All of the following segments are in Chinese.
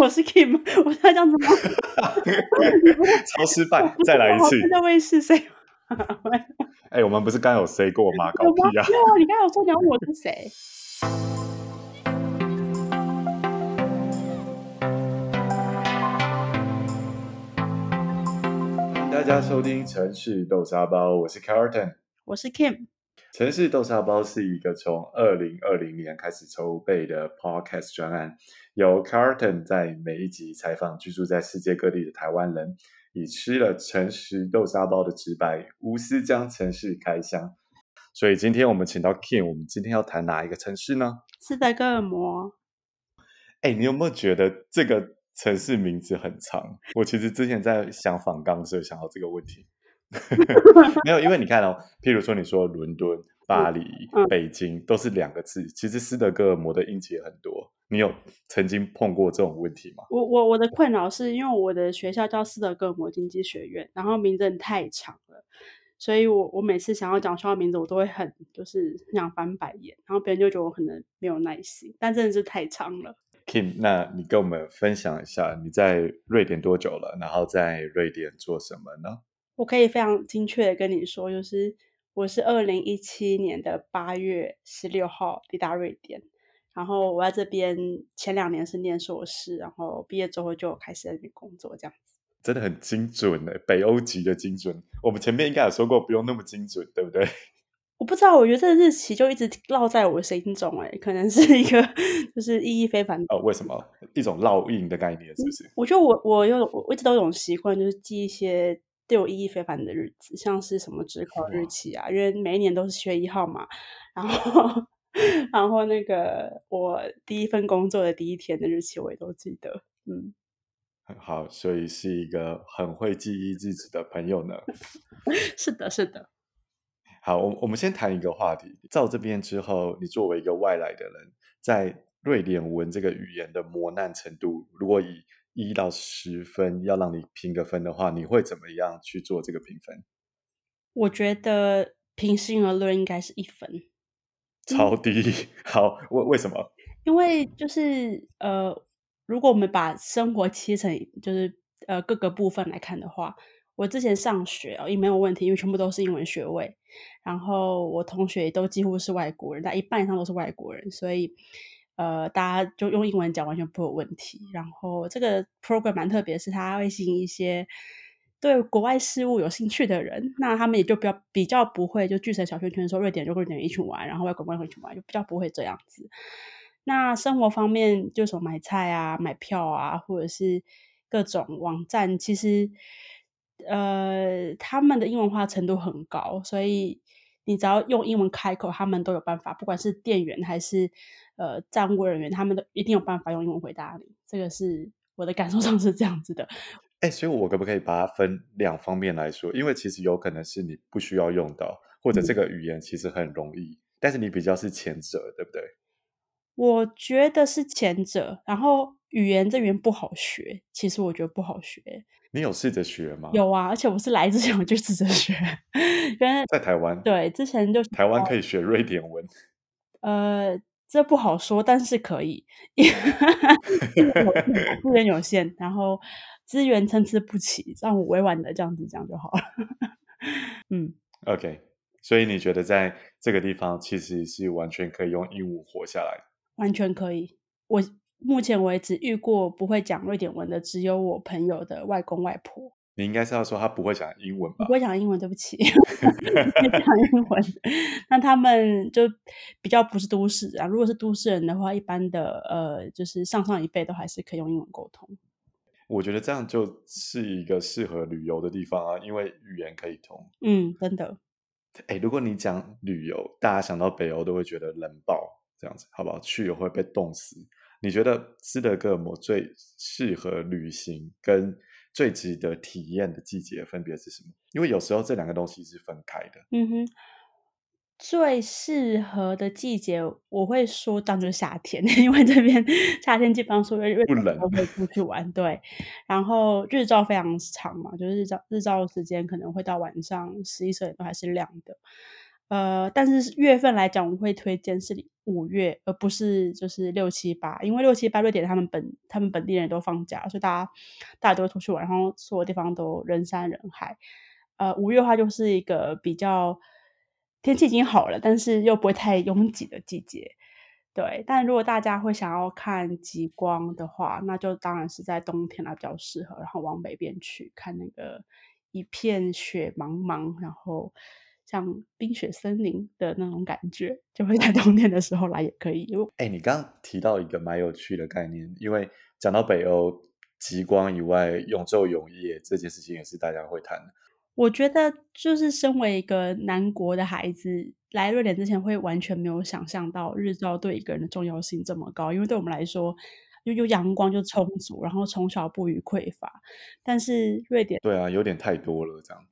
我是 Kim，我在这样子吗？超失败，再来一次。那位是谁？哎、欸，我们不是刚有 say 过吗？搞屁啊！你刚有说你要我是谁？大家收听城市豆沙包，我是 Carlton，我是 Kim。城市豆沙包是一个从二零二零年开始筹备的 Podcast 专案，由 Carlton 在每一集采访居住在世界各地的台湾人，以吃了城市豆沙包的直白，无私将城市开箱。所以今天我们请到 Kim，我们今天要谈哪一个城市呢？斯德哥尔摩。哎，你有没有觉得这个城市名字很长？我其实之前在想访纲的时候想到这个问题。没有，因为你看哦，譬如说你说伦敦、巴黎、嗯、北京都是两个字，其实斯德哥尔摩的音节很多。你有曾经碰过这种问题吗？我我我的困扰是因为我的学校叫斯德哥尔摩经济学院，然后名字太长了，所以我我每次想要讲学校名字，我都会很就是想翻白眼，然后别人就觉得我可能没有耐心，但真的是太长了。Kim，那你跟我们分享一下你在瑞典多久了？然后在瑞典做什么呢？我可以非常精确的跟你说，就是我是二零一七年的八月十六号抵达瑞典，然后我在这边前两年是念硕士，然后毕业之后就开始在这边工作，这样子。真的很精准诶，北欧级的精准。我们前面应该有说过，不用那么精准，对不对？我不知道，我觉得这个日期就一直烙在我的心中，哎，可能是一个就是意义非凡哦。为什么？一种烙印的概念，是不是？我觉得我我有我一直都有种习惯，就是记一些。对我意义非凡的日子，像是什么指考日期啊，因为每一年都是七月一号嘛。然后，然后那个我第一份工作的第一天的日期，我也都记得。嗯，很好，所以是一个很会记忆日子的朋友呢。是的，是的。好，我我们先谈一个话题。到这边之后，你作为一个外来的人，在瑞典文这个语言的磨难程度，如果以一到十分，要让你评个分的话，你会怎么样去做这个评分？我觉得平心而论，应该是一分，超低。嗯、好，为为什么？因为就是呃，如果我们把生活切成就是呃各个部分来看的话，我之前上学哦也没有问题，因为全部都是英文学位，然后我同学也都几乎是外国人，但一半以上都是外国人，所以。呃，大家就用英文讲完全不会有问题。然后这个 program 蛮特别，是它会吸引一些对国外事物有兴趣的人，那他们也就比较比较不会就聚成小圈圈说瑞典就瑞典一起玩，然后外国人一起玩，就比较不会这样子。那生活方面，就说买菜啊、买票啊，或者是各种网站，其实呃，他们的英文化程度很高，所以你只要用英文开口，他们都有办法，不管是店员还是。呃，站务人员他们都一定有办法用英文回答你，这个是我的感受上是这样子的。哎、欸，所以我可不可以把它分两方面来说？因为其实有可能是你不需要用到，或者这个语言其实很容易，嗯、但是你比较是前者，对不对？我觉得是前者。然后语言这语言不好学，其实我觉得不好学。你有试着学吗？有啊，而且我是来之前我就试着学，因为在台湾。对，之前就台湾可以学瑞典文。呃。这不好说，但是可以，资源有限，然后资源参差不齐，让我委婉的这样子讲就好了。嗯，OK，所以你觉得在这个地方其实是完全可以用鹦鹉活下来？完全可以。我目前为止遇过不会讲瑞典文的，只有我朋友的外公外婆。你应该是要说他不会讲英文吧？不会讲英文，对不起，不会讲英文。那他们就比较不是都市啊。如果是都市人的话，一般的呃，就是上上一辈都还是可以用英文沟通。我觉得这样就是一个适合旅游的地方啊，因为语言可以通。嗯，真的。哎，如果你讲旅游，大家想到北欧都会觉得冷爆这样子，好不好？去也会被冻死。你觉得斯德哥尔摩最适合旅行跟？最值得体验的季节分别是什么？因为有时候这两个东西是分开的。嗯哼，最适合的季节我会说当就是夏天，因为这边夏天基本上所有人不冷都会出去玩。对，然后日照非常长嘛，就是日照日照时间可能会到晚上十一、十二点都还是亮的。呃，但是月份来讲，我会推荐是五月，而不是就是六七八，因为六七八瑞典他们本他们本地人都放假，所以大家大家都会出去玩，然后所有地方都人山人海。呃，五月的话就是一个比较天气已经好了，但是又不会太拥挤的季节。对，但如果大家会想要看极光的话，那就当然是在冬天来比较适合，然后往北边去看那个一片雪茫茫，然后。像冰雪森林的那种感觉，就会在冬天的时候来也可以。哎、欸，你刚刚提到一个蛮有趣的概念，因为讲到北欧极光以外，永昼永夜这件事情也是大家会谈的。我觉得，就是身为一个南国的孩子，来瑞典之前会完全没有想象到日照对一个人的重要性这么高，因为对我们来说，又有阳光就充足，然后从小不予匮乏。但是瑞典，对啊，有点太多了这样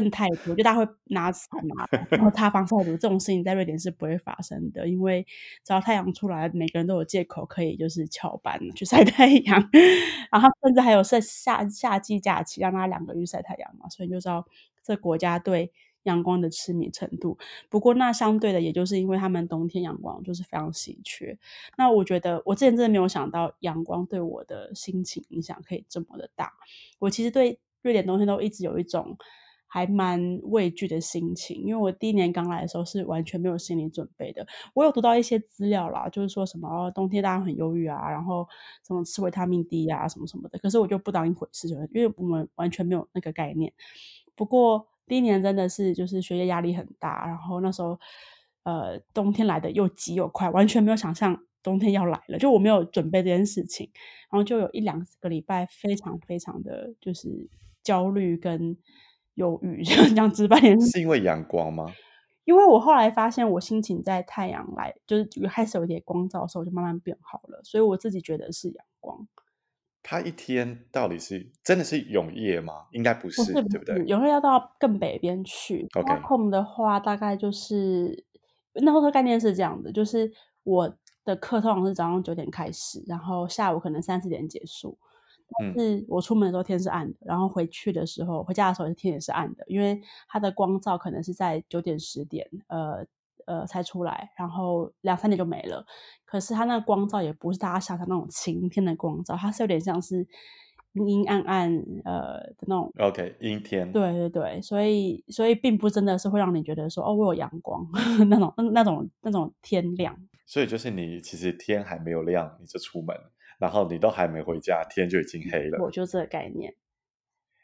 子。真的太多，就大家会拿伞嘛，然后 擦防晒乳，这种事情在瑞典是不会发生的，因为只要太阳出来，每个人都有借口可以就是翘班去晒太阳，然后甚至还有夏夏夏季假期，让大家两个月晒太阳嘛，所以就知道这国家对阳光的痴迷程度。不过那相对的，也就是因为他们冬天阳光就是非常稀缺。那我觉得我之前真的没有想到阳光对我的心情影响可以这么的大。我其实对瑞典冬天都一直有一种。还蛮畏惧的心情，因为我第一年刚来的时候是完全没有心理准备的。我有读到一些资料啦，就是说什么冬天大家很忧郁啊，然后什么吃维他命 D 啊，什么什么的。可是我就不当一回事，就因为我们完全没有那个概念。不过第一年真的是就是学业压力很大，然后那时候呃冬天来的又急又快，完全没有想象冬天要来了，就我没有准备这件事情，然后就有一两个礼拜非常非常的就是焦虑跟。忧郁，这样直白点是因为阳光吗？因为我后来发现，我心情在太阳来，就是开始有点光照的时候，就慢慢变好了。所以我自己觉得是阳光。它一天到底是真的是永夜吗？应该不是，对不对？永夜要到更北边去。OK。空的话，大概就是那时候概念是这样的，就是我的课通常是早上九点开始，然后下午可能三四点结束。是我出门的时候天是暗的，然后回去的时候回家的时候天也是暗的，因为它的光照可能是在九点十点呃呃才出来，然后两三点就没了。可是它那个光照也不是大家想象那种晴天的光照，它是有点像是阴阴暗暗呃的那种。OK，阴天。对对对，所以所以并不真的是会让你觉得说哦，我有阳光 那种那那种那种天亮。所以就是你其实天还没有亮你就出门。然后你都还没回家，天就已经黑了。我就这个概念，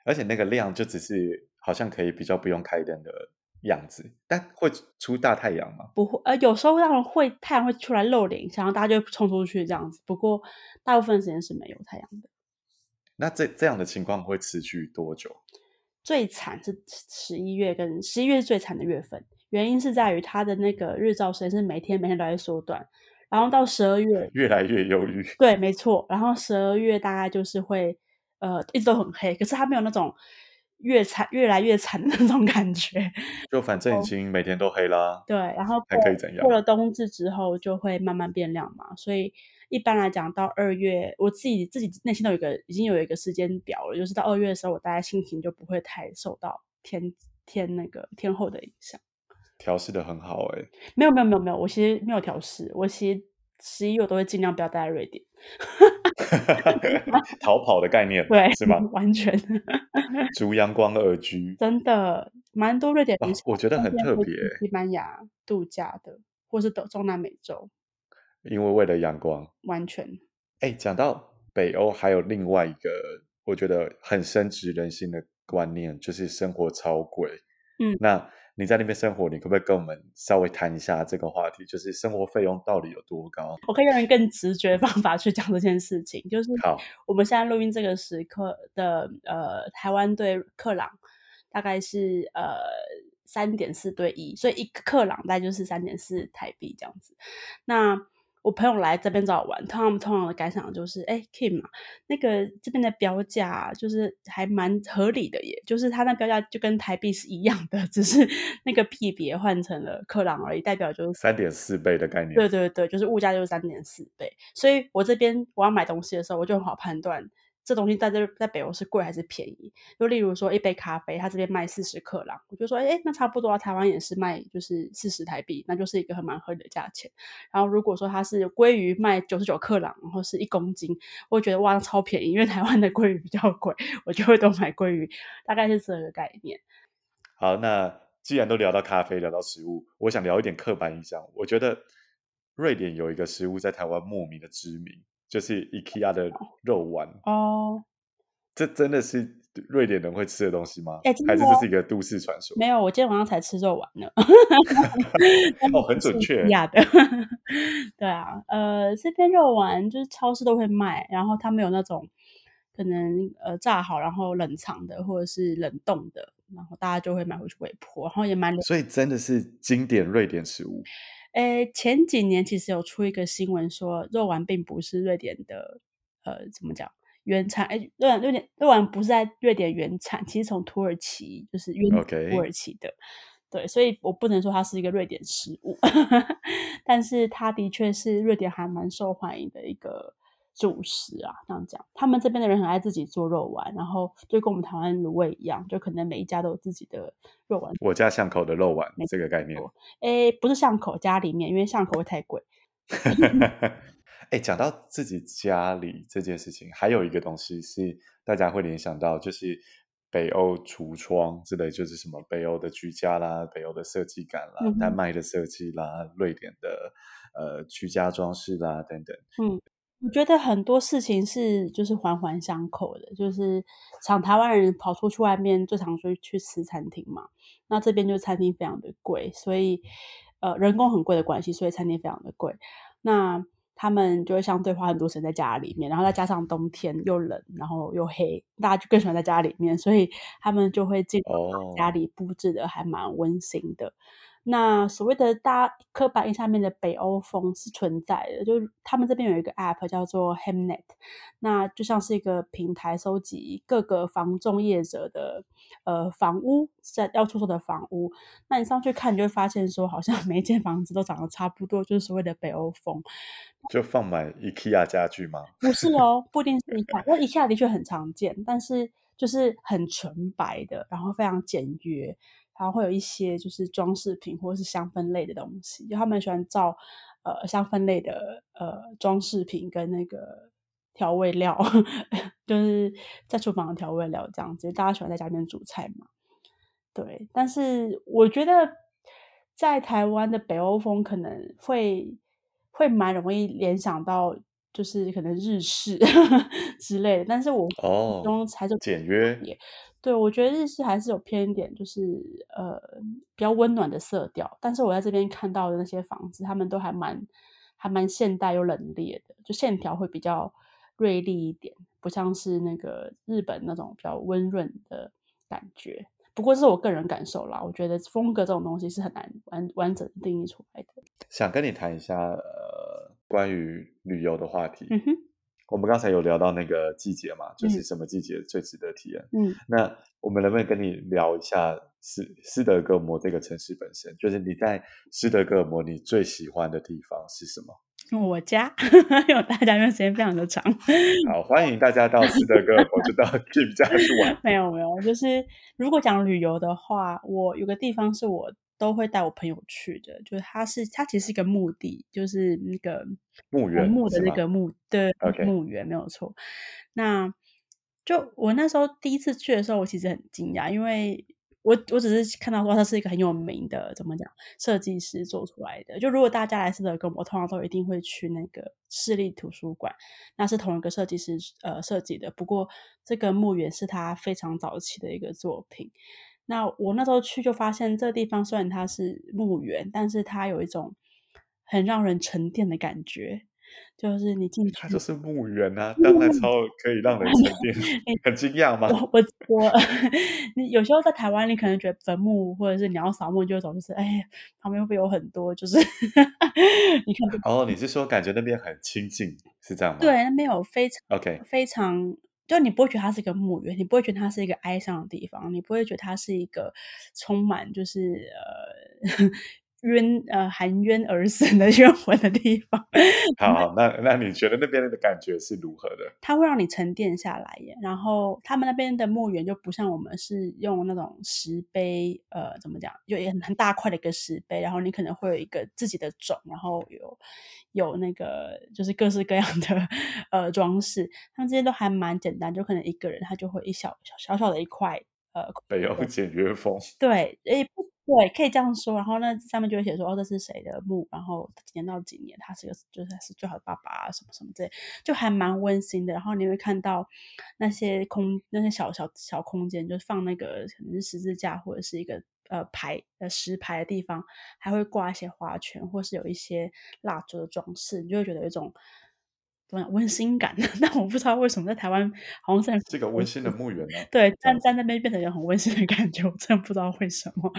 而且那个亮就只是好像可以比较不用开灯的样子，但会出大太阳吗？不会，呃，有时候让人会太阳会出来露脸，然后大家就冲出去这样子。不过大部分时间是没有太阳的。那这这样的情况会持续多久？最惨是十一月跟十一月是最惨的月份，原因是在于它的那个日照时间是每天每天都在缩短。然后到十二月，越来越忧郁。对，没错。然后十二月大概就是会，呃，一直都很黑，可是它没有那种越惨越来越惨的那种感觉。就反正已经每天都黑啦。对，然后还可以怎样？过了冬至之后就会慢慢变亮嘛。所以一般来讲，到二月，我自己自己内心都有一个已经有一个时间表了，就是到二月的时候，我大概心情就不会太受到天天那个天后的影响。调试的很好哎、欸，没有没有没有没有，我其实没有调试，我其实十一月我都会尽量不要待在瑞典，逃跑的概念，对，是吗？完全，逐阳光而居，真的蛮多瑞典人、哦，我觉得很特别，西班牙度假的，或是到中南美洲，因为为了阳光，完全。哎，讲到北欧，还有另外一个我觉得很深植人心的观念，就是生活超贵，嗯，那。你在那边生活，你可不可以跟我们稍微谈一下这个话题？就是生活费用到底有多高？我可以用更直觉的方法去讲这件事情。就是，好，我们现在录音这个时刻的呃，台湾对克朗大概是呃三点四对一，所以一个克朗大概就是三点四台币这样子。那我朋友来这边找我玩，他们通常的感想就是：哎，Kim 啊，那个这边的标价就是还蛮合理的耶，就是他那标价就跟台币是一样的，只是那个币别换成了克朗而已，代表就是三点四倍的概念。对对对，就是物价就是三点四倍。所以我这边我要买东西的时候，我就很好判断这东西在这在北欧是贵还是便宜？就例如说一杯咖啡，它这边卖四十克朗，我就说，哎，那差不多啊，台湾也是卖就是四十台币，那就是一个很蛮合理的价钱。然后如果说它是鲑鱼卖九十九克朗，然后是一公斤，我会觉得哇，超便宜，因为台湾的鲑鱼比较贵，我就会多买鲑鱼，大概是这个概念。好，那既然都聊到咖啡，聊到食物，我想聊一点刻板印象。我觉得瑞典有一个食物在台湾莫名的知名。就是 IKEA 的肉丸哦，这真的是瑞典人会吃的东西吗？欸、还是这是一个都市传说？没有，我今天晚上才吃肉丸呢。哦，很准确。亚的，对啊，呃，这边肉丸就是超市都会卖，然后他们有那种可能呃炸好然后冷藏的，或者是冷冻的，然后大家就会买回去微波，然后也蛮，所以真的是经典瑞典食物。诶，前几年其实有出一个新闻说，肉丸并不是瑞典的，呃，怎么讲原产？诶，肉丸，瑞典肉丸不是在瑞典原产，其实从土耳其就是运土耳其的。对，所以我不能说它是一个瑞典食物，但是它的确是瑞典还蛮受欢迎的一个。主食啊，这样讲，他们这边的人很爱自己做肉丸，然后就跟我们台湾卤味一样，就可能每一家都有自己的肉丸。我家巷口的肉丸，这个概念。哎，不是巷口，家里面，因为巷口会太贵。哎，讲到自己家里这件事情，还有一个东西是大家会联想到，就是北欧橱窗之类，就是什么北欧的居家啦，北欧的设计感啦，嗯、丹麦的设计啦，瑞典的呃居家装饰啦等等。嗯。我觉得很多事情是就是环环相扣的，就是像台湾人跑出去外面最常去去吃餐厅嘛，那这边就餐厅非常的贵，所以呃人工很贵的关系，所以餐厅非常的贵。那他们就会相对花很多时间在家里面，然后再加上冬天又冷，然后又黑，大家就更喜欢在家里面，所以他们就会尽量把家里布置的还蛮温馨的。那所谓的大刻板印象面的北欧风是存在的，就是他们这边有一个 app 叫做 Hemnet，那就像是一个平台，收集各个房仲业者的呃房屋在要出售的房屋，那你上去看，你就会发现说，好像 每一间房子都长得差不多，就是所谓的北欧风。就放满 IKEA 家具吗？不是哦，不一定是 IKEA，因为 IKEA 的确很常见，但是就是很纯白的，然后非常简约。然后会有一些就是装饰品或者是香氛类的东西，就他们喜欢造呃香氛类的呃装饰品跟那个调味料，就是在厨房的调味料这样子。大家喜欢在家里面煮菜嘛？对。但是我觉得在台湾的北欧风可能会会蛮容易联想到，就是可能日式 之类的。但是我哦，中还是简约。对，我觉得日式还是有偏一点，就是呃比较温暖的色调。但是我在这边看到的那些房子，他们都还蛮还蛮现代又冷冽的，就线条会比较锐利一点，不像是那个日本那种比较温润的感觉。不过这是我个人感受啦，我觉得风格这种东西是很难完完整定义出来的。想跟你谈一下呃关于旅游的话题。嗯哼。我们刚才有聊到那个季节嘛，就是什么季节最值得体验？嗯，那我们能不能跟你聊一下斯斯德哥尔摩这个城市本身？就是你在斯德哥尔摩，你最喜欢的地方是什么？我家，因为大家因为时间非常的长。好，欢迎大家到斯德哥尔摩，就到 Kim 家去玩。没有没有，就是如果讲旅游的话，我有个地方是我。都会带我朋友去的，就是它是它其实是一个墓地，就是那个墓园墓的那个墓的墓园没有错。那就我那时候第一次去的时候，我其实很惊讶，因为我我只是看到说它是一个很有名的，怎么讲，设计师做出来的。就如果大家来斯德哥尔摩，我通常都一定会去那个市立图书馆，那是同一个设计师呃设计的。不过这个墓园是他非常早期的一个作品。那我那时候去就发现，这地方虽然它是墓园，但是它有一种很让人沉淀的感觉。就是你进去，它就是墓园啊，当然超可以让人沉淀。很惊讶吗？我我我，你有时候在台湾，你可能觉得坟墓或者是你要扫墓，就有种就是哎，旁边会不会有很多？就是 你看，哦，你是说感觉那边很清静，是这样吗？对，那边有非常 OK，非常。就你不会觉得它是一个墓园，你不会觉得它是一个哀伤的地方，你不会觉得它是一个充满就是呃冤呃含冤而死的 冤魂的地方。好，好，那那你觉得那边的感觉是如何的？它会让你沉淀下来耶。然后他们那边的墓园就不像我们是用那种石碑，呃，怎么讲，就也很很大块的一个石碑，然后你可能会有一个自己的冢，然后有有那个就是各式各样的呃装饰。他们这些都还蛮简单，就可能一个人他就会一小小小小的一块呃北欧简约风。对，也不。对，可以这样说。然后那上面就会写说，哦，这是谁的墓？然后几年到几年，他是个，就是他是最好的爸爸啊，什么什么之类，就还蛮温馨的。然后你会看到那些空，那些小小小空间，就是放那个可能是十字架或者是一个呃牌呃石牌的地方，还会挂一些花圈，或是有一些蜡烛的装饰，你就会觉得有一种。温馨感，但我不知道为什么在台湾好像是这个温馨的墓园呢？对，站在那边变成有很温馨的感觉，我真的不知道为什么。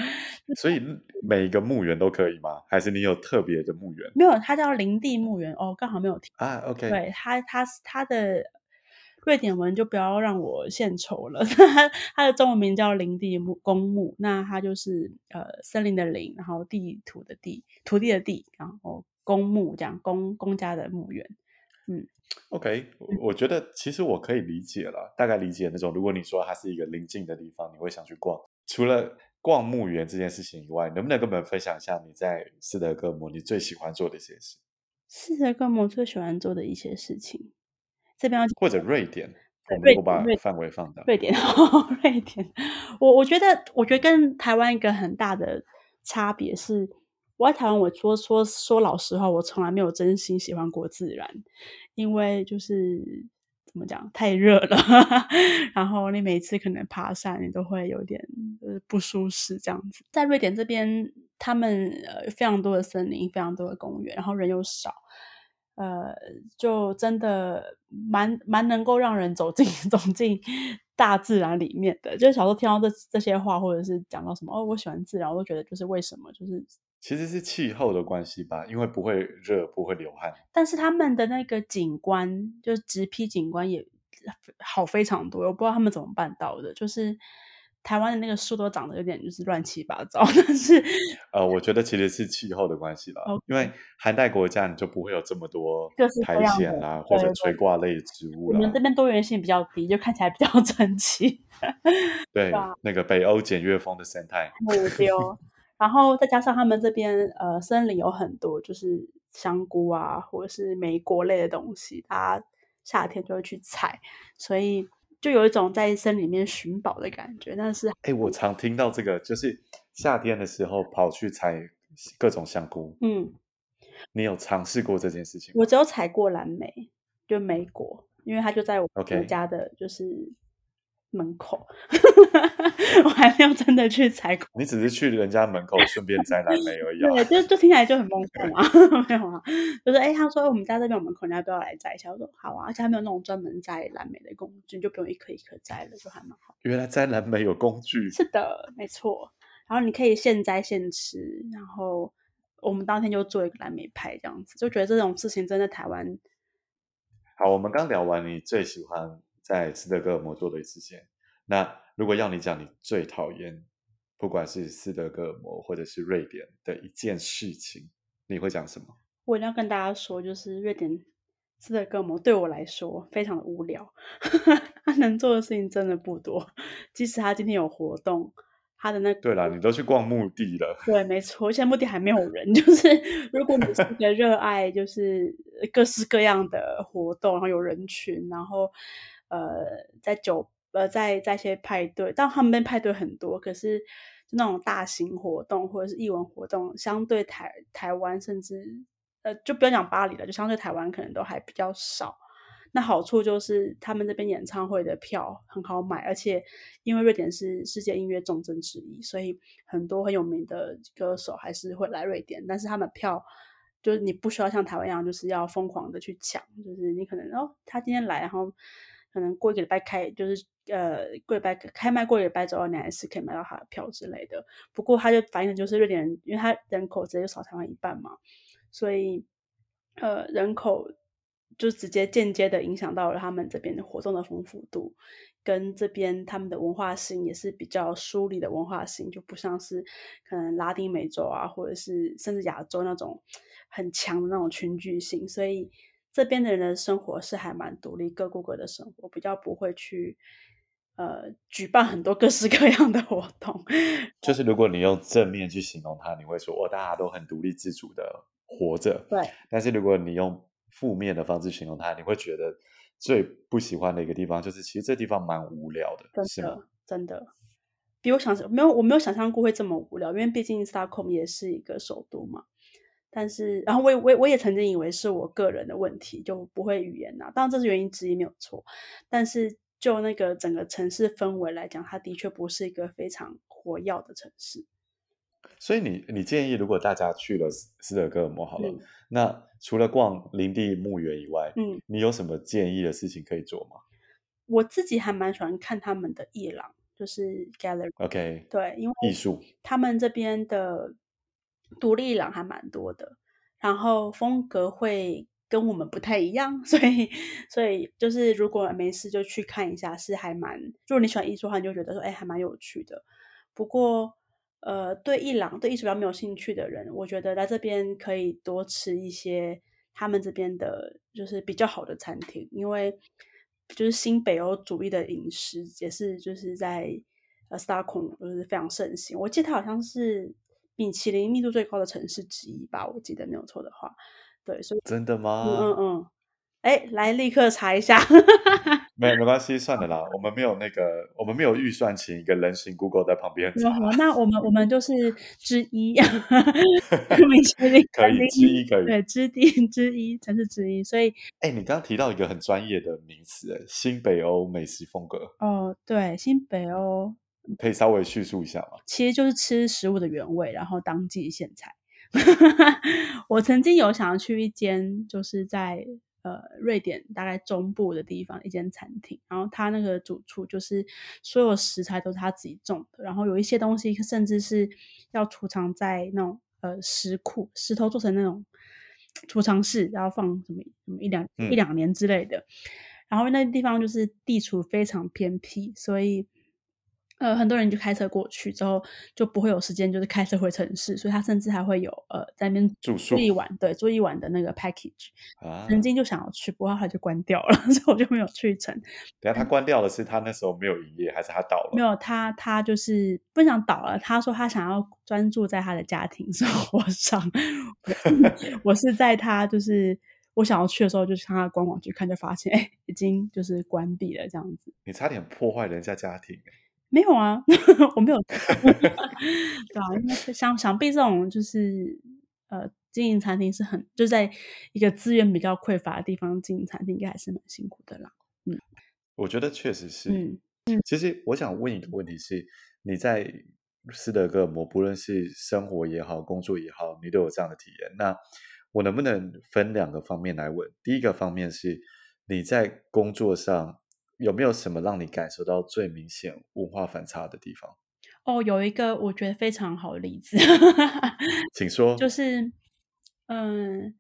所以每一个墓园都可以吗？还是你有特别的墓园？没有，它叫林地墓园哦，刚好没有听啊。OK，对它，它它的瑞典文就不要让我献丑了。它 它的中文名叫林地墓公墓，那它就是呃森林的林，然后地土的地，土地的地，然后公墓这样公公家的墓园。嗯，OK，我觉得其实我可以理解了，大概理解那种。如果你说它是一个临近的地方，你会想去逛。除了逛墓园这件事情以外，能不能跟我们分享一下你在斯德哥尔摩你最喜欢做的一些事？斯德哥尔摩最喜欢做的一些事情，这边要或者瑞典，我们我把范围放大。瑞典，瑞典，我我觉得，我觉得跟台湾一个很大的差别是。我在台湾，我说说说老实话，我从来没有真心喜欢过自然，因为就是怎么讲，太热了，然后你每次可能爬山，你都会有点呃不舒适这样子。在瑞典这边，他们呃非常多的森林，非常多的公园，然后人又少，呃，就真的蛮蛮能够让人走进 走进大自然里面的。就是小时候听到这这些话，或者是讲到什么哦，我喜欢自然，我都觉得就是为什么就是。其实是气候的关系吧，因为不会热，不会流汗。但是他们的那个景观，就是直批景观也好非常多，我不知道他们怎么办到的。就是台湾的那个树都长得有点就是乱七八糟，但是呃，我觉得其实是气候的关系吧。因为寒带国家你就不会有这么多苔藓啦，或者垂挂类植物啦。我们这边多元性比较低，就看起来比较 整齐。对，那个北欧简约风的生态。丢。然后再加上他们这边呃森林有很多，就是香菇啊，或者是莓果类的东西，大家夏天就会去采，所以就有一种在森林里面寻宝的感觉。但是，哎，我常听到这个，就是夏天的时候跑去采各种香菇。嗯，你有尝试过这件事情？我只有采过蓝莓，就莓果，因为它就在我们家的，就是。门口，我还没有真的去采过。你只是去人家门口 顺便摘蓝莓而已，啊。对，就就听起来就很梦幻啊，没有啊，就是哎，他说我们家这边有门口，你要不要来摘一下？我说好啊，而且他没有那种专门摘蓝莓的工具，就不用一颗一颗摘了，就还蛮好。原来摘蓝莓有工具？是的，没错。然后你可以现摘现吃，然后我们当天就做一个蓝莓派，这样子就觉得这种事情真的台湾。好，我们刚聊完，你最喜欢。在斯德哥尔摩做的事情，那如果要你讲你最讨厌，不管是斯德哥尔摩或者是瑞典的一件事情，你会讲什么？我一定要跟大家说，就是瑞典斯德哥尔摩对我来说非常的无聊，他能做的事情真的不多。即使他今天有活动，他的那个、对啦，你都去逛墓地了。对，没错，现在墓地还没有人。就是如果你是一个热爱，就是各式各样的活动，然后有人群，然后。呃，在酒呃，在在一些派对，但他们那派对很多，可是就那种大型活动或者是艺文活动，相对台台湾甚至呃，就不要讲巴黎了，就相对台湾可能都还比较少。那好处就是他们这边演唱会的票很好买，而且因为瑞典是世界音乐重镇之一，所以很多很有名的歌手还是会来瑞典，但是他们票就是你不需要像台湾一样，就是要疯狂的去抢，就是你可能哦，他今天来，然后。可能过一个礼拜开，就是呃，过礼拜开卖过一个礼拜之后，你还是可以买到他的票之类的。不过他就反映的就是瑞典人，因为他人口直接就少台湾一半嘛，所以呃人口就直接间接的影响到了他们这边的活动的丰富度，跟这边他们的文化性也是比较疏离的文化性，就不像是可能拉丁美洲啊，或者是甚至亚洲那种很强的那种群聚性，所以这边的人的生活是还蛮独立，各过各的生活，比较不会去呃举办很多各式各样的活动。就是如果你用正面去形容它，你会说哦，大家都很独立自主的活着。对，但是如果你用负面的方式形容它，你会觉得最不喜欢的一个地方就是，其实这地方蛮无聊的，真的是吗？真的，比我想象没有，我没有想象过会这么无聊，因为毕竟 Stockholm 也是一个首都嘛。但是，然后我也我我也曾经以为是我个人的问题，就不会语言呐，当然这是原因之一，没有错。但是就那个整个城市氛围来讲，它的确不是一个非常活跃的城市。所以你你建议，如果大家去了斯德哥尔摩好了，嗯、那除了逛林地墓园以外，嗯，你有什么建议的事情可以做吗？我自己还蛮喜欢看他们的夜廊，就是 gallery，OK，、对，因为艺术，他们这边的独立艺廊还蛮多的，然后风格会跟我们不太一样，所以所以就是如果没事就去看一下，是还蛮，如果你喜欢艺术的话，你就觉得说，哎，还蛮有趣的。不过。呃，对艺廊、对艺术比较没有兴趣的人，我觉得来这边可以多吃一些他们这边的，就是比较好的餐厅，因为就是新北欧主义的饮食也是就是在呃 s t a r k o 就是非常盛行。我记得它好像是米其林密度最高的城市之一吧，我记得没有错的话。对，所以真的吗？嗯嗯嗯。哎，来立刻查一下。没有没关系，算了啦，我们没有那个，我们没有预算请一个人形 Google 在旁边查。那我们我们就是之一，米其林可以之一可以，对，之一之一城市之一，所以哎，你刚刚提到一个很专业的名词，哎，新北欧美食风格。哦，对，新北欧可以稍微叙述一下吗？其实就是吃食物的原味，然后当季现菜。我曾经有想要去一间，就是在。呃，瑞典大概中部的地方一间餐厅，然后他那个主厨就是所有食材都是他自己种的，然后有一些东西甚至是要储藏在那种呃石库，石头做成那种储藏室，然后放什么什么一两、嗯、一两年之类的，然后那地方就是地处非常偏僻，所以。呃，很多人就开车过去之后，就不会有时间，就是开车回城市，所以他甚至还会有呃在那边住宿一晚，对，住一晚的那个 package。啊，曾经就想要去，不过后来就关掉了，所以我就没有去成。等下他关掉的是他那时候没有营业，还是他倒了？没有，他他就是不想倒了。他说他想要专注在他的家庭生活上。我是在他就是我想要去的时候，就上他的官网去看，就发现哎，已经就是关闭了这样子。你差点破坏人家家庭。没有啊，我没有。对啊，因为想想必这种就是呃，经营餐厅是很就在一个资源比较匮乏的地方经营餐厅，应该还是蛮辛苦的啦。嗯，我觉得确实是。嗯，其实我想问一个问题是，你在斯德哥尔摩，不论是生活也好，工作也好，你都有这样的体验。那我能不能分两个方面来问？第一个方面是你在工作上。有没有什么让你感受到最明显文化反差的地方？哦，有一个我觉得非常好的例子，请说。就是，嗯，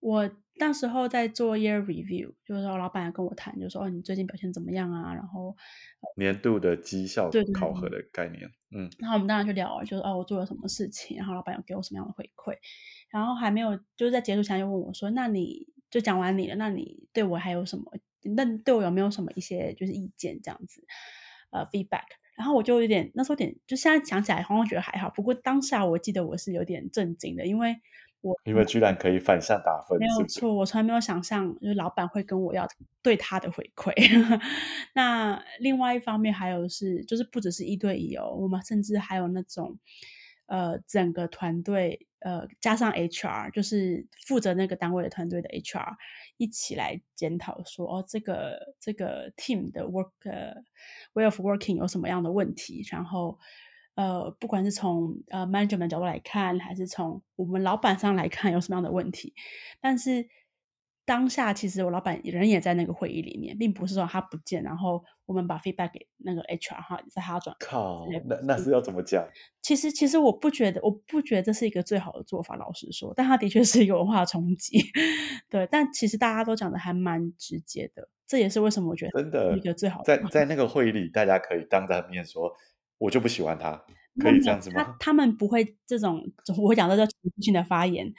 我那时候在做 year review，就是说老板跟我谈，就说哦，你最近表现怎么样啊？然后年度的绩效考核的概念，嗯，然后我们当然就聊了，就是哦，我做了什么事情，然后老板有给我什么样的回馈，然后还没有就是在结束前就问我说，那你就讲完你了，那你对我还有什么？那对我有没有什么一些就是意见这样子，呃，feedback，然后我就有点那时候有点，就现在想起来好像觉得还好，不过当下我记得我是有点震惊的，因为我因为居然可以反向打分，没有错，我从来没有想象就是老板会跟我要对他的回馈。那另外一方面还有是，就是不只是一对一哦，我们甚至还有那种呃整个团队呃加上 HR，就是负责那个单位的团队的 HR。一起来检讨说哦，这个这个 team 的 work、呃 way of working 有什么样的问题？然后呃，不管是从呃 management 角度来看，还是从我们老板上来看，有什么样的问题？但是当下其实我老板人也在那个会议里面，并不是说他不见，然后我们把 feedback 给那个 HR 哈，在他转。靠，那那是要怎么讲？其实其实我不觉得，我不觉得这是一个最好的做法，老实说，但他的确是一个文化冲击。对，但其实大家都讲的还蛮直接的，这也是为什么我觉得真的一个最好的在在那个会议里，大家可以当着面说，我就不喜欢他。可以这样子吗？他他们不会这种，我讲的叫情绪性的发言，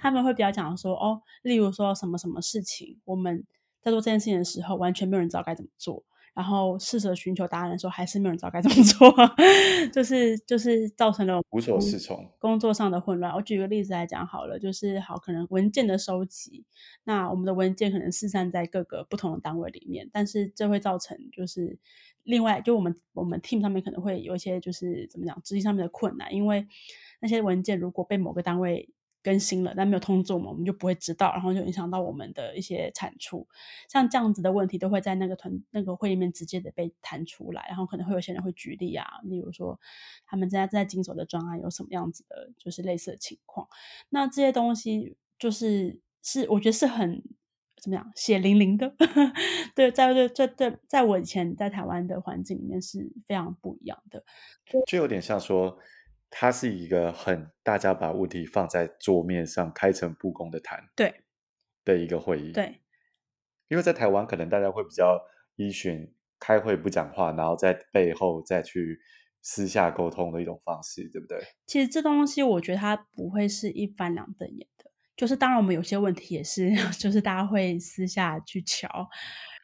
他们会比较讲说哦，例如说什么什么事情，我们在做这件事情的时候，完全没有人知道该怎么做。然后试着寻求答案的时候，还是没有人知道该怎么做，就是就是造成了无所适从，工作上的混乱。我举个例子来讲好了，就是好可能文件的收集，那我们的文件可能四散在各个不同的单位里面，但是这会造成就是另外就我们我们 team 上面可能会有一些就是怎么讲执行上面的困难，因为那些文件如果被某个单位更新了，但没有通知我们，我们就不会知道，然后就影响到我们的一些产出。像这样子的问题，都会在那个团那个会里面直接的被弹出来，然后可能会有些人会举例啊，例如说他们正在正在经手的专案有什么样子的，就是类似的情况。那这些东西就是是我觉得是很怎么样血淋淋的，对，在在在在在我以前在台湾的环境里面是非常不一样的，就有点像说。它是一个很大家把问题放在桌面上开诚布公的谈，对的一个会议，对，因为在台湾可能大家会比较依循开会不讲话，然后在背后再去私下沟通的一种方式，对不对？其实这东西我觉得它不会是一翻两瞪眼的，就是当然我们有些问题也是，就是大家会私下去乔。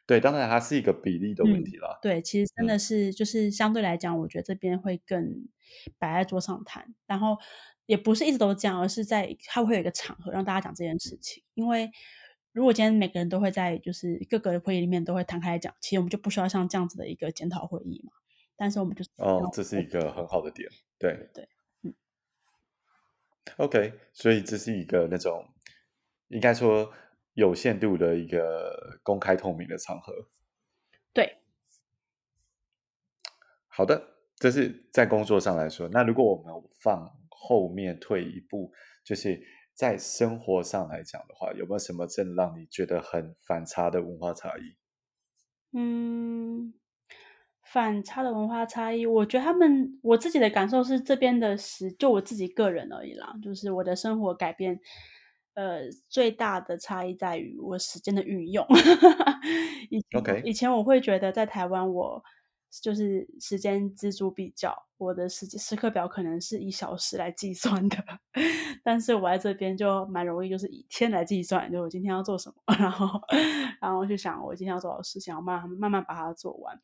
对，当然它是一个比例的问题了。嗯、对，其实真的是，嗯、就是相对来讲，我觉得这边会更摆在桌上谈，然后也不是一直都这样，而是在它会有一个场合让大家讲这件事情。因为如果今天每个人都会在就是各个会议里面都会摊开来讲，其实我们就不需要像这样子的一个检讨会议嘛。但是我们就是哦，这是一个很好的点，对对，对，嗯。OK，所以这是一个那种应该说。有限度的一个公开透明的场合，对，好的，这是在工作上来说。那如果我们放后面退一步，就是在生活上来讲的话，有没有什么真的让你觉得很反差的文化差异？嗯，反差的文化差异，我觉得他们我自己的感受是这边的时，就我自己个人而已啦，就是我的生活改变。呃，最大的差异在于我时间的运用。以.以前我会觉得在台湾，我就是时间锱铢必较，我的时时刻表可能是以小时来计算的。但是我在这边就蛮容易，就是以天来计算，就我今天要做什么，然后然后去想我今天要做的事情，要慢慢慢慢把它做完。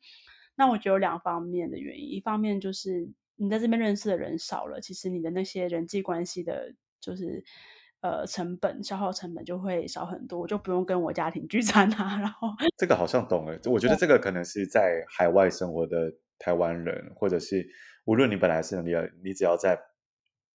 那我觉得有两方面的原因，一方面就是你在这边认识的人少了，其实你的那些人际关系的，就是。呃，成本消耗成本就会少很多，我就不用跟我家庭聚餐啊。然后这个好像懂了，我觉得这个可能是在海外生活的台湾人，或者是无论你本来是哪里，你只要在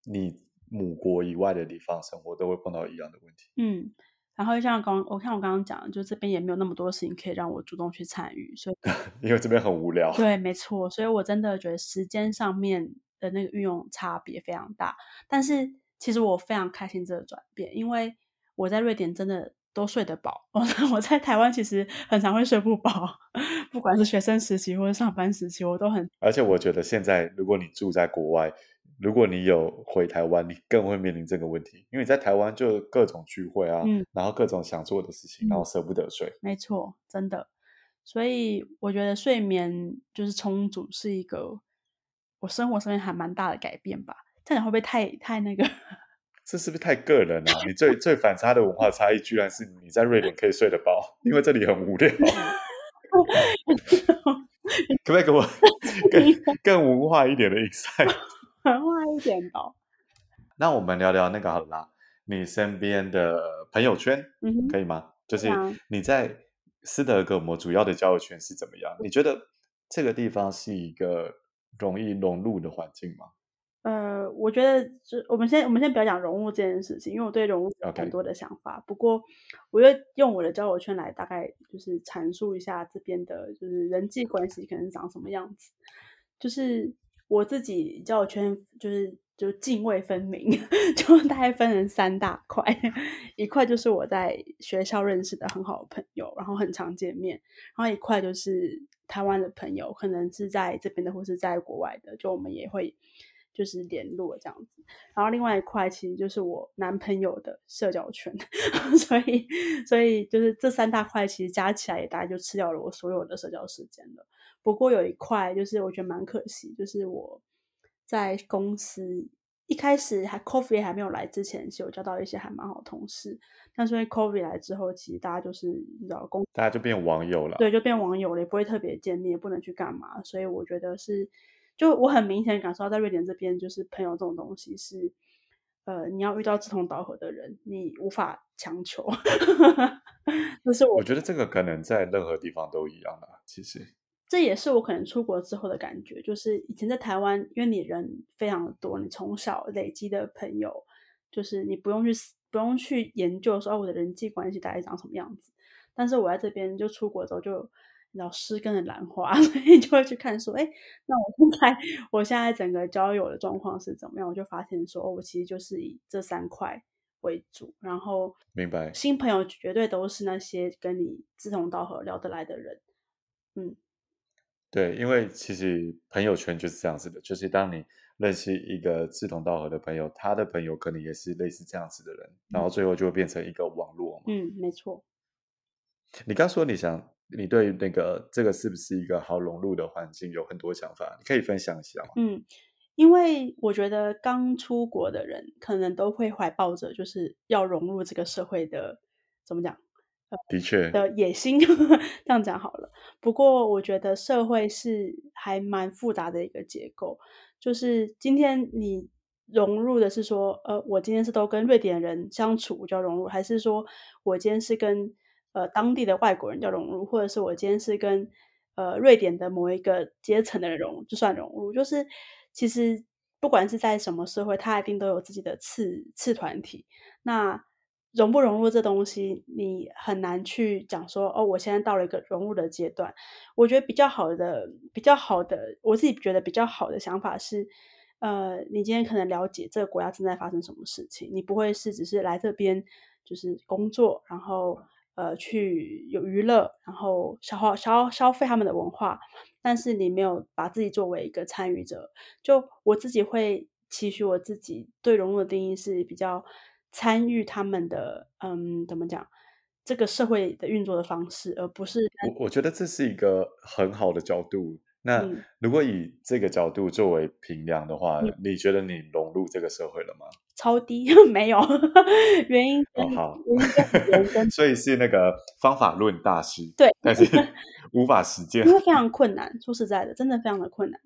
你母国以外的地方生活，都会碰到一样的问题。嗯，然后就像刚我看我刚刚讲的，就这边也没有那么多事情可以让我主动去参与，所以 因为这边很无聊。对，没错，所以我真的觉得时间上面的那个运用差别非常大，但是。其实我非常开心这个转变，因为我在瑞典真的都睡得饱。我 我在台湾其实很常会睡不饱，不管是学生时期或者上班时期，我都很。而且我觉得现在如果你住在国外，如果你有回台湾，你更会面临这个问题，因为在台湾就各种聚会啊，嗯，然后各种想做的事情，然后舍不得睡。嗯，没错，真的。所以我觉得睡眠就是充足是一个我生活上面还蛮大的改变吧。这样会不会太太那个？这是不是太个人了？你最最反差的文化差异，居然是你在瑞典可以睡得饱，因为这里很无聊。可不可以给我 更更文化一点的 insight？文化一点的。那我们聊聊那个好啦，你身边的朋友圈，嗯，可以吗？就是你在斯德哥尔摩主要的交友圈是怎么样？你觉得这个地方是一个容易融入的环境吗？呃，我觉得就我们先我们先不要讲融入这件事情，因为我对融入有很多的想法。不过，我就用我的交友圈来大概就是阐述一下这边的，就是人际关系可能是长什么样子。就是我自己交友圈，就是就泾渭分明，就大概分成三大块，一块就是我在学校认识的很好的朋友，然后很常见面，然后一块就是台湾的朋友，可能是在这边的或是在国外的，就我们也会就是联络这样子。然后另外一块其实就是我男朋友的社交圈，所以所以就是这三大块其实加起来也大概就吃掉了我所有的社交时间了。不过有一块就是我觉得蛮可惜，就是我。在公司一开始还 coffee 还没有来之前，其实我交到一些还蛮好的同事。但是因为 coffee 来之后，其实大家就是你知道，公大家就变网友了。对，就变网友了，也不会特别见面，也不能去干嘛。所以我觉得是，就我很明显感受到，在瑞典这边，就是朋友这种东西是，呃，你要遇到志同道合的人，你无法强求。就是我，我觉得这个可能在任何地方都一样的，其实。这也是我可能出国之后的感觉，就是以前在台湾，因为你人非常的多，你从小累积的朋友，就是你不用去不用去研究说，哦，我的人际关系大概长什么样子。但是我在这边就出国之后就，就老师跟着兰花，所以就会去看说，哎，那我现在 我现在整个交友的状况是怎么样？我就发现说，哦，我其实就是以这三块为主，然后明白新朋友绝对都是那些跟你志同道合、聊得来的人，嗯。对，因为其实朋友圈就是这样子的，就是当你认识一个志同道合的朋友，他的朋友可能也是类似这样子的人，然后最后就会变成一个网络嘛。嗯，没错。你刚说你想，你对那个这个是不是一个好融入的环境有很多想法，你可以分享一下吗？嗯，因为我觉得刚出国的人可能都会怀抱着就是要融入这个社会的，怎么讲？的确的野心，这样讲好了。不过我觉得社会是还蛮复杂的一个结构。就是今天你融入的是说，呃，我今天是都跟瑞典人相处我就要融入，还是说我今天是跟呃当地的外国人叫融入，或者是我今天是跟呃瑞典的某一个阶层的人融就算融入？就是其实不管是在什么社会，他一定都有自己的次次团体。那融不融入这东西，你很难去讲说哦，我现在到了一个融入的阶段。我觉得比较好的、比较好的，我自己觉得比较好的想法是，呃，你今天可能了解这个国家正在发生什么事情，你不会是只是来这边就是工作，然后呃去有娱乐，然后消耗消消费他们的文化，但是你没有把自己作为一个参与者。就我自己会期许我自己对融入的定义是比较。参与他们的，嗯，怎么讲？这个社会的运作的方式，而不是我。我觉得这是一个很好的角度。那如果以这个角度作为评量的话，嗯，你觉得你融入这个社会了吗？超低，没有。原因哦，好，所以是那个方法论大师。对，但是无法实践，因为非常困难。说实在的，真的非常的困难。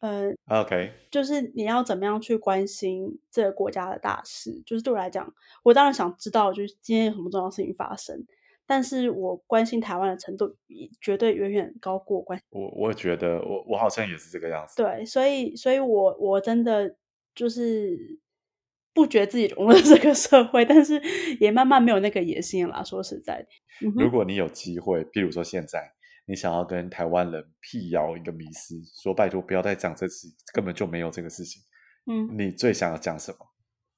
呃，OK，就是你要怎么样去关心这个国家的大事？就是对我来讲，我当然想知道，就是今天有什么重要事情发生。但是我关心台湾的程度，绝对远远高过关心。我我觉得，我我好像也是这个样子。对，所以，所以我我真的就是不觉得自己融入这个社会，但是也慢慢没有那个野心了啦。说实在的，嗯，如果你有机会，譬如说现在。你想要跟台湾人辟谣一个迷思，说拜托不要再讲这事，根本就没有这个事情。嗯，你最想要讲什么？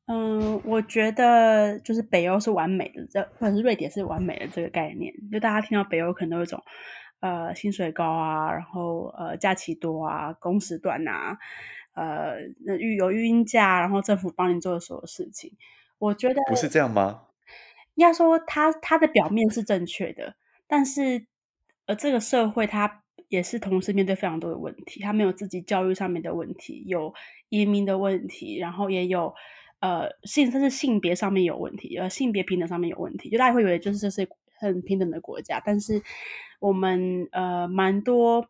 嗯，我觉得就是北欧是完美的，这或者是瑞典是完美的这个概念。就大家听到北欧可能都有一种呃薪水高啊，然后呃假期多啊，工时短啊，呃那育有育婴假，然后政府帮你做的所有事情。我觉得不是这样吗？应该说他他的表面是正确的，但是。呃这个社会，它也是同时面对非常多的问题。它没有自己教育上面的问题，有移民的问题，然后也有呃性，甚至性别上面有问题，呃性别平等上面有问题。就大家会以为就是这是很平等的国家，但是我们呃蛮多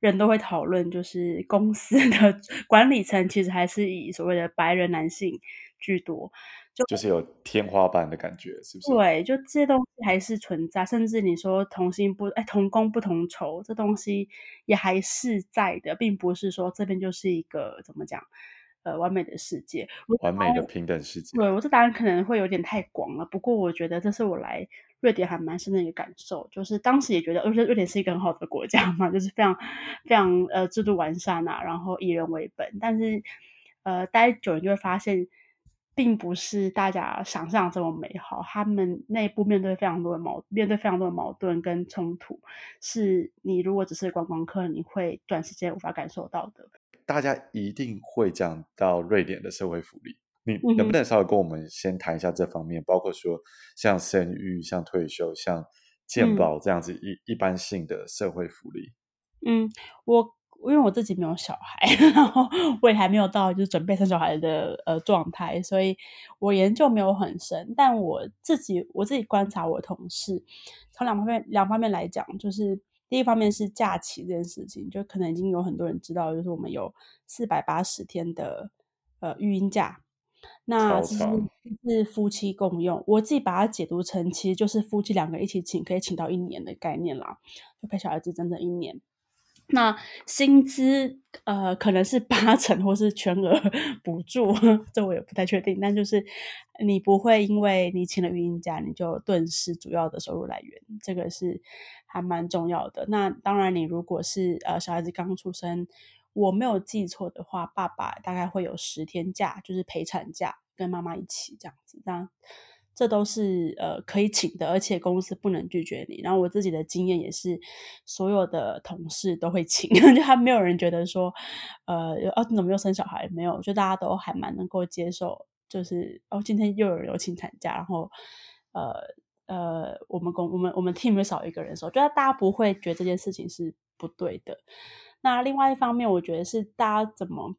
人都会讨论，就是公司的管理层其实还是以所谓的白人男性居多。就，就是有天花板的感觉，是不是？对，就这些东西还是存在，甚至你说同薪不哎同工不同酬，这东西也还是在的，并不是说这边就是一个怎么讲，呃，完美的世界，完美的平等世界。对，我这答案可能会有点太广了，不过我觉得这是我来瑞典还蛮深的一个感受，就是当时也觉得，而且瑞典是一个很好的国家嘛，就是非常非常呃制度完善啊，然后以人为本，但是。呃，待久了就会发现，并不是大家想象这么美好。他们内部面对非常多的矛，面对非常多的矛盾跟冲突，是你如果只是观光客，你会短时间无法感受到的。大家一定会讲到瑞典的社会福利，你能不能稍微跟我们先谈一下这方面？嗯、包括说像生育、像退休、像健保这样子一、嗯、一般性的社会福利。嗯，我。因为我自己没有小孩，然后我也还没有到就是准备生小孩的呃状态，所以我研究没有很深。但我自己我自己观察我同事，从两方面两方面来讲，就是第一方面是假期这件事情，就可能已经有很多人知道，就是我们有四百八十天的呃育婴假，那其实是夫妻共用。我自己把它解读成其实就是夫妻两个一起请，可以请到一年的概念啦，就陪小孩子整整一年。那薪资呃可能是八成或是全额补助，这我也不太确定。但就是你不会因为你请了育婴假，你就顿失主要的收入来源，这个是还蛮重要的。那当然，你如果是呃小孩子刚出生，我没有记错的话，爸爸大概会有十天假，就是陪产假，跟妈妈一起这样子。那这都是呃可以请的，而且公司不能拒绝你。然后我自己的经验也是，所有的同事都会请，就还没有人觉得说，呃，哦，怎么又生小孩？没有，就大家都还蛮能够接受，就是哦，今天又有人有请产假，然后呃呃，我们公我们我们 team 少一个人的时候，觉得大家不会觉得这件事情是不对的。那另外一方面，我觉得是大家怎么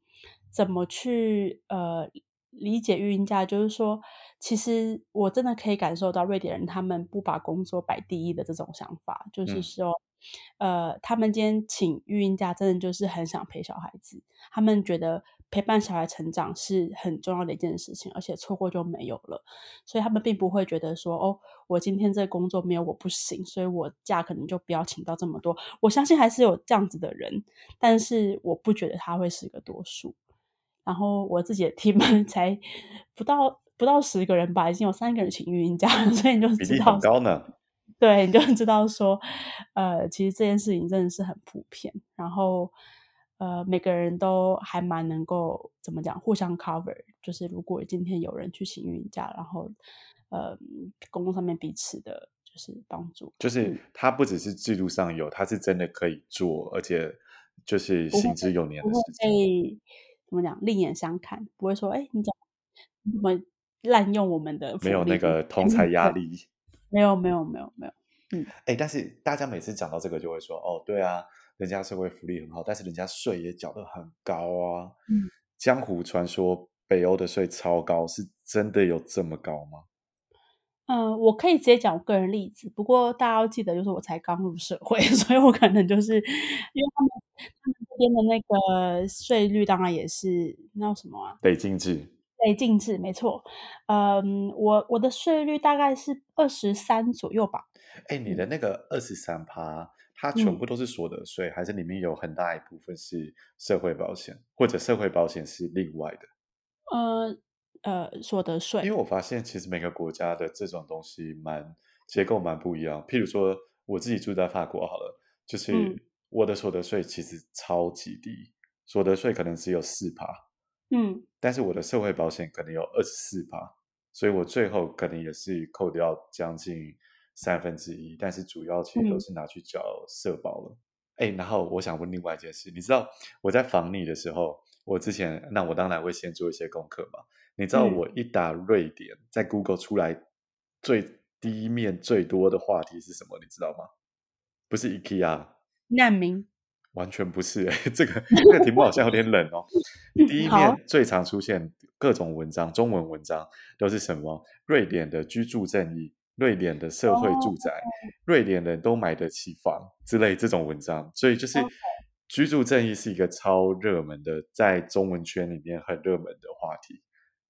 怎么去呃。理解育婴假，就是说，其实我真的可以感受到瑞典人他们不把工作摆第一的这种想法，就是说，嗯、呃，他们今天请育婴假，真的就是很想陪小孩子，他们觉得陪伴小孩成长是很重要的一件事情，而且错过就没有了，所以他们并不会觉得说，哦，我今天这个工作没有我不行，所以我假可能就不要请到这么多。我相信还是有这样子的人，但是我不觉得他会是个多数。然后我自己的 team 才不到不到十个人吧，已经有三个人请育婴假，所以你就知道，高呢。对，你就知道说，呃，其实这件事情真的是很普遍。然后，呃，每个人都还蛮能够怎么讲，互相 cover。就是如果今天有人去请育婴假，然后，呃，公共上面彼此的就是帮助，就是他不只是制度上有，他是真的可以做，而且就是行之有年的事情。怎么讲？另眼相看，不会说，哎，你怎么怎么滥用我们的？没有那个同才压力。没有，没有，没有，没有。嗯，哎，但是大家每次讲到这个，就会说，哦，对啊，人家社会福利很好，但是人家税也缴得很高啊。嗯，江湖传说北欧的税超高，是真的有这么高吗？嗯、呃，我可以直接讲我个人例子，不过大家要记得，就是我才刚入社会，所以我可能就是因为他们他们这边的那个税率，当然也是那什么啊，累进制，累进制，没错。嗯，我我的税率大概是二十三左右吧。哎，你的那个二十三趴，它全部都是所得税，嗯、还是里面有很大一部分是社会保险，或者社会保险是另外的？呃。呃，所得税，因为我发现其实每个国家的这种东西蛮结构蛮不一样。譬如说，我自己住在法国好了，就是我的所得税其实超级低，嗯、所得税可能只有四趴，嗯，但是我的社会保险可能有二十四趴，所以我最后可能也是扣掉将近三分之一，但是主要其实都是拿去缴社保了。哎、嗯，然后我想问另外一件事，你知道我在访你的时候，我之前那我当然会先做一些功课嘛。你知道我一打瑞典，嗯、在 Google 出来最第一面最多的话题是什么？你知道吗？不是 IKEA，难民，完全不是、欸。这个这个题目好像有点冷哦。第一面最常出现各种文章，中文文章都是什么？瑞典的居住正义，瑞典的社会住宅，哦、瑞典人都买得起房之类这种文章。所以就是居住正义是一个超热门的，在中文圈里面很热门的话题。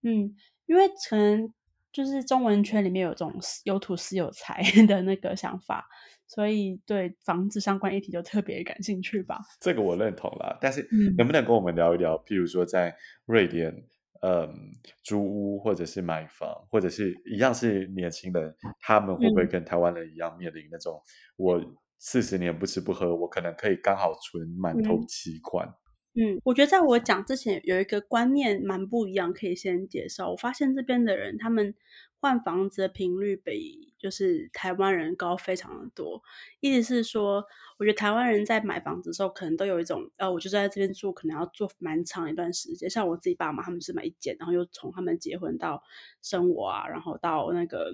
嗯，因为可能就是中文圈里面有这种有土是有财 的那个想法，所以对房子相关议题就特别感兴趣吧。这个我认同啦，但是能不能跟我们聊一聊？嗯、譬如说在瑞典，嗯，租屋或者是买房，或者是一样是年轻人，他们会不会跟台湾人一样面临那种、嗯、我四十年不吃不喝，我可能可以刚好存满头期款？嗯，我觉得在我讲之前有一个观念蛮不一样，可以先介绍。我发现这边的人他们换房子的频率比就是台湾人高非常的多。意思是说，我觉得台湾人在买房子的时候，可能都有一种呃，我就在这边住，可能要住蛮长一段时间。像我自己爸妈他们是买一间，然后又从他们结婚到生我啊，然后到那个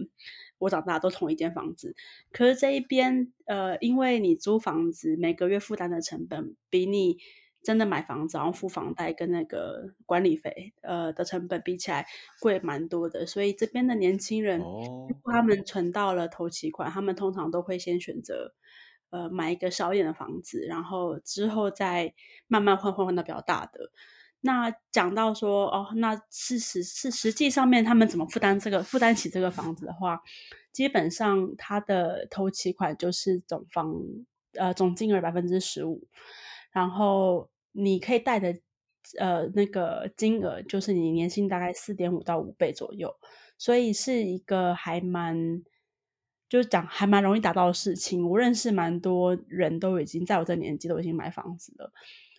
我长大都同一间房子。可是这一边呃，因为你租房子每个月负担的成本比你真的买房子，然后付房贷跟那个管理费，呃的成本比起来贵蛮多的，所以这边的年轻人，哦，他们存到了头期款，他们通常都会先选择，呃，买一个小一点的房子，然后之后再慢慢换换换到比较大的。那讲到说，哦，那事实是实际上面他们怎么负担这个负担起这个房子的话，基本上他的头期款就是总房，呃，总金额百分之十五。然后你可以贷的，呃，那个金额就是你年薪大概四点五到五倍左右，所以是一个还蛮，就是讲还蛮容易达到的事情。我认识蛮多人都已经在我这年纪都已经买房子了，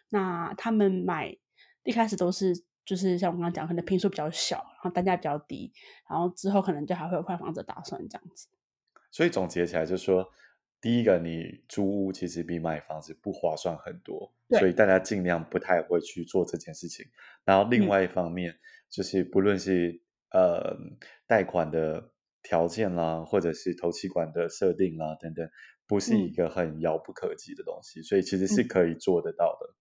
那他们买一开始都是就是像我刚刚讲，可能平数比较小，然后单价比较低，然后之后可能就还会有换房子打算这样子。所以总结起来就是说。第一个，你租屋其实比买房子不划算很多，所以大家尽量不太会去做这件事情。然后另外一方面，嗯、就是不论是呃贷款的条件啦，或者是投期款的设定啦等等，不是一个很遥不可及的东西，嗯、所以其实是可以做得到的。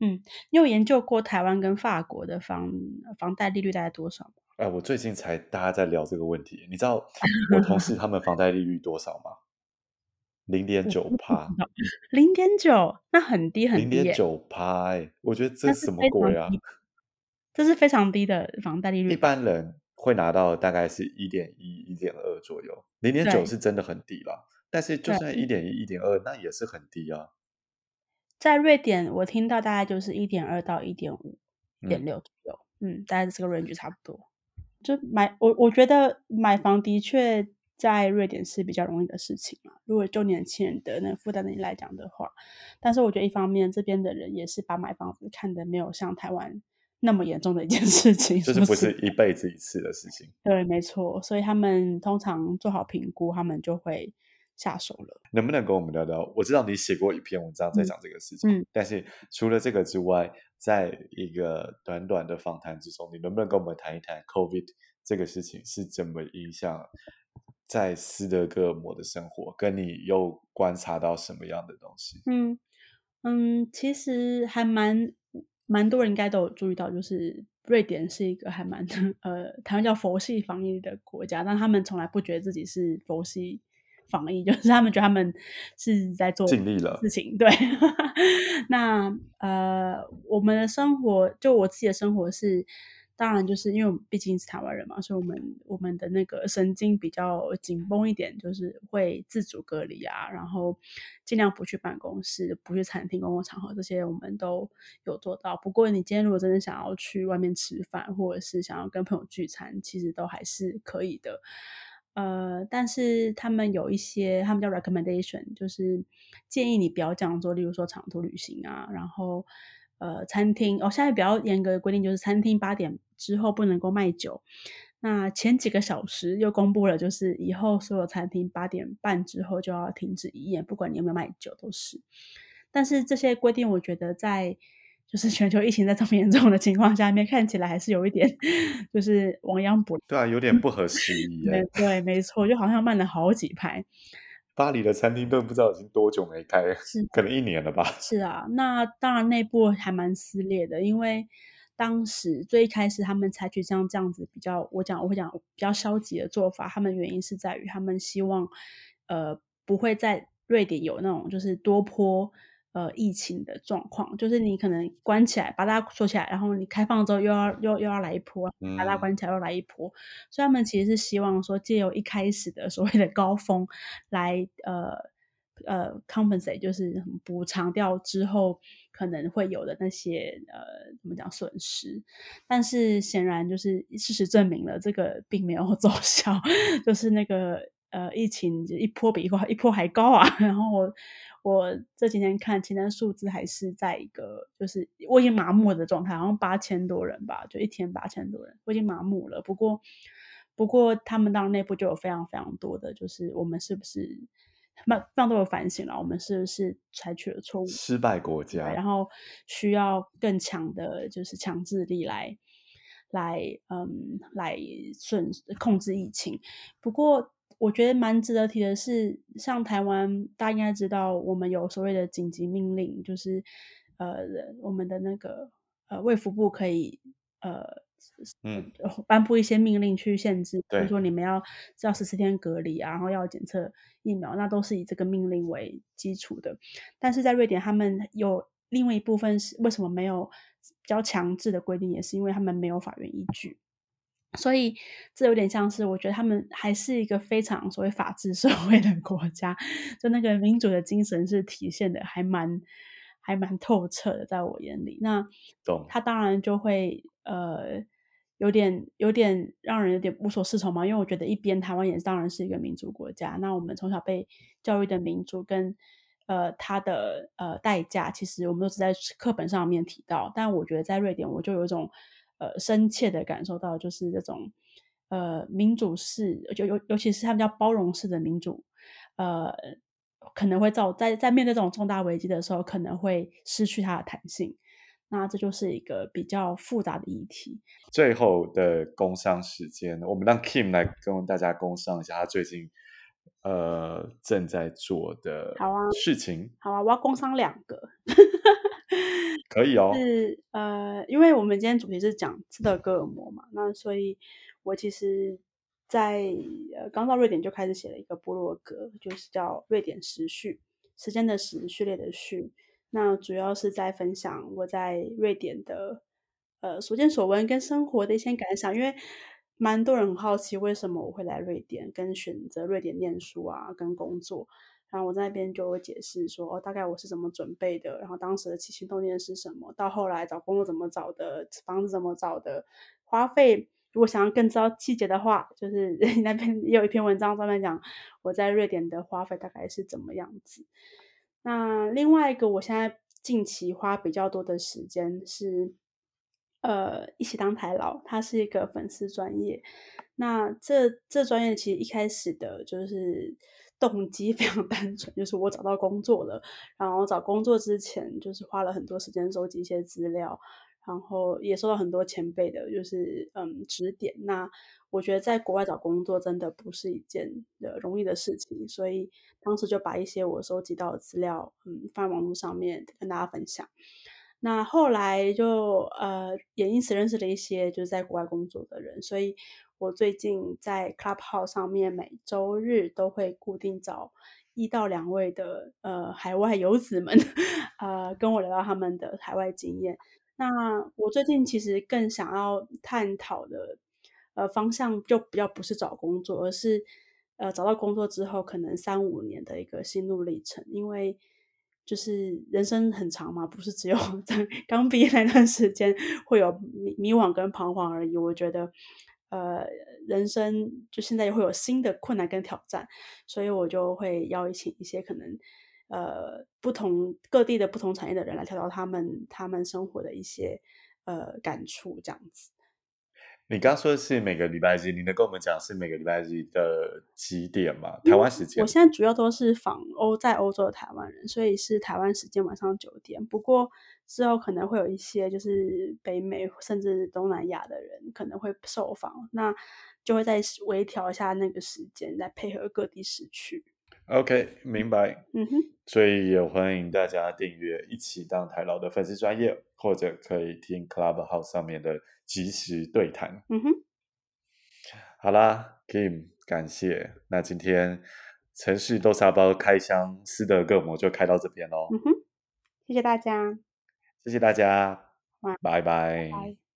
嗯，你有研究过台湾跟法国的房房贷利率大概多少吗？哎、呃，我最近才大家在聊这个问题，你知道我同事他们房贷利率多少吗？零点九趴，零点九，那很低很低。零点九趴，哎，我觉得这是什么鬼啊？这是非常低的房贷利率。一般人会拿到大概是一点一、一点二左右，零点九是真的很低了。但是就算一点一、一点二，那也是很低啊。在瑞典，我听到大概就是一点二到一点五、一点六左右，嗯，嗯，大概是这个 range 差不多。就买我，我觉得买房的确。在瑞典是比较容易的事情嘛，如果就年轻人的那负担能力来讲的话，但是我觉得一方面这边的人也是把买房子看得没有像台湾那么严重的一件事情，就是不是一辈子一次的事情。对，没错，所以他们通常做好评估，他们就会下手了。能不能跟我们聊聊？我知道你写过一篇文章在讲这个事情，嗯，但是除了这个之外，在一个短短的访谈之中，你能不能跟我们谈一谈 COVID 这个事情是怎么影响？在斯德哥尔摩的生活，跟你又观察到什么样的东西？嗯嗯，其实还蛮蛮多人应该都有注意到，就是瑞典是一个还蛮 呃，台湾叫佛系防疫的国家，但他们从来不觉得自己是佛系防疫，就是他们觉得他们是在做尽力了事情。对，那呃，我们的生活，就我自己的生活是。当然，就是因为我们毕竟是台湾人嘛，所以我们我们的那个神经比较紧绷一点，就是会自主隔离啊，然后尽量不去办公室、不去餐厅、公共场合，这些我们都有做到。不过，你今天如果真的想要去外面吃饭，或者是想要跟朋友聚餐，其实都还是可以的。呃，但是他们有一些，他们叫 recommendation，就是建议你不要这样做，例如说长途旅行啊，然后。呃，餐厅哦，现在比较严格的规定就是餐厅八点之后不能够卖酒。那前几个小时又公布了，就是以后所有餐厅八点半之后就要停止营业，不管你有没有卖酒都是。但是这些规定，我觉得在就是全球疫情在这么严重的情况下面，看起来还是有一点就是亡羊补。对啊，有点不合时宜。对，没错，就好像慢了好几拍。巴黎的餐厅都不知道已经多久没开，是 可能一年了吧？是啊，那当然内部还蛮撕裂的，因为当时最一开始他们采取像这样子比较，我讲我会讲比较消极的做法，他们原因是在于他们希望呃不会在瑞典有那种就是多波。呃，疫情的状况，就是你可能关起来，把大家锁起来，然后你开放之后又要又又要来一波，把大家关起来又来一波，嗯、所以他们其实是希望说，借由一开始的所谓的高峰来呃呃 compensate，就是补偿掉之后可能会有的那些呃怎么讲损失，但是显然就是事实证明了这个并没有奏效，就是那个呃疫情一波比一波一波还高啊。然后我我这几天看，现在数字还是在一个就是我已经麻木的状态，好像八千多人吧，就一天八千多人，我已经麻木了。不过不过他们当然内部就有非常非常多的，就是我们是不是？非常多的反省了，我们是不是采取了错误？失败国家，然后需要更强的，就是强制力来，来，嗯，来顺控制疫情。不过，我觉得蛮值得提的是，像台湾，大家应该知道，我们有所谓的紧急命令，就是呃，我们的那个呃，卫福部可以呃。嗯，颁布一些命令去限制，比如对说你们要要十四天隔离啊，然后要检测疫苗，那都是以这个命令为基础的。但是在瑞典，他们有另外一部分是为什么没有比较强制的规定，也是因为他们没有法院依据。所以这有点像是，我觉得他们还是一个非常所谓法治社会的国家，就那个民主的精神是体现的还蛮还蛮透彻的，在我眼里。那他当然就会呃。有点有点让人有点无所适从嘛，因为我觉得一边台湾也当然是一个民主国家，那我们从小被教育的民主跟呃它的呃代价，其实我们都是在课本上面提到，但我觉得在瑞典，我就有一种呃深切的感受到，就是这种呃民主式，就尤尤其是他们叫包容式的民主，呃可能会造在在面对这种重大危机的时候，可能会失去它的弹性。那这就是一个比较复杂的议题。最后的工商时间，我们让 Kim 来跟大家工商一下他最近呃正在做的好啊事情。好啊，我要工商两个，可以哦。是呃，因为我们今天主题是讲斯德哥尔摩嘛，那所以我其实在呃刚到瑞典就开始写了一个部落格，就是叫瑞典时序，时间的时，序列的序。那主要是在分享我在瑞典的呃所见所闻跟生活的一些感想，因为蛮多人很好奇为什么我会来瑞典，跟选择瑞典念书啊，跟工作。然后我在那边就会解释说，哦，大概我是怎么准备的，然后当时的起心动念是什么，到后来找工作怎么找的，房子怎么找的，花费。如果想要更知道细节的话，就是 那边也有一篇文章专门讲我在瑞典的花费大概是怎么样子。那另外一个，我现在近期花比较多的时间是，呃，一起当台老，他是一个粉丝专业。那这这专业其实一开始的就是动机非常单纯，就是我找到工作了，然后找工作之前就是花了很多时间收集一些资料。然后也受到很多前辈的，就是嗯指点。那我觉得在国外找工作真的不是一件的容易的事情，所以当时就把一些我收集到的资料，嗯，放在网络上面跟大家分享。那后来就呃也因此认识了一些就是在国外工作的人，所以我最近在 Clubhouse 上面每周日都会固定找一到两位的呃海外游子们，呃跟我聊聊他们的海外经验。那我最近其实更想要探讨的，呃，方向就比较不是找工作，而是，呃，找到工作之后可能三五年的一个心路历程。因为就是人生很长嘛，不是只有 刚毕业那段时间会有迷迷惘跟彷徨而已。我觉得，呃，人生就现在又会有新的困难跟挑战，所以我就会邀请一些可能。呃，不同各地的不同产业的人来聊聊他们他们生活的一些呃感触，这样子。你刚说的是每个礼拜日，你能跟我们讲是每个礼拜日的几点吗？台湾时间？我现在主要都是访欧在欧洲的台湾人，所以是台湾时间晚上九点。不过之后可能会有一些就是北美甚至东南亚的人可能会受访，那就会再微调一下那个时间，来配合各地时区。OK，明白。嗯哼，所以也欢迎大家订阅一起当台老的粉丝专业，或者可以听 Clubhouse 上面的即时对谈。嗯哼，好啦，Kim，感谢。那今天城市豆沙包开箱斯德哥尔摩就开到这边喽。嗯哼，谢谢大家，谢谢大家，拜拜。拜拜。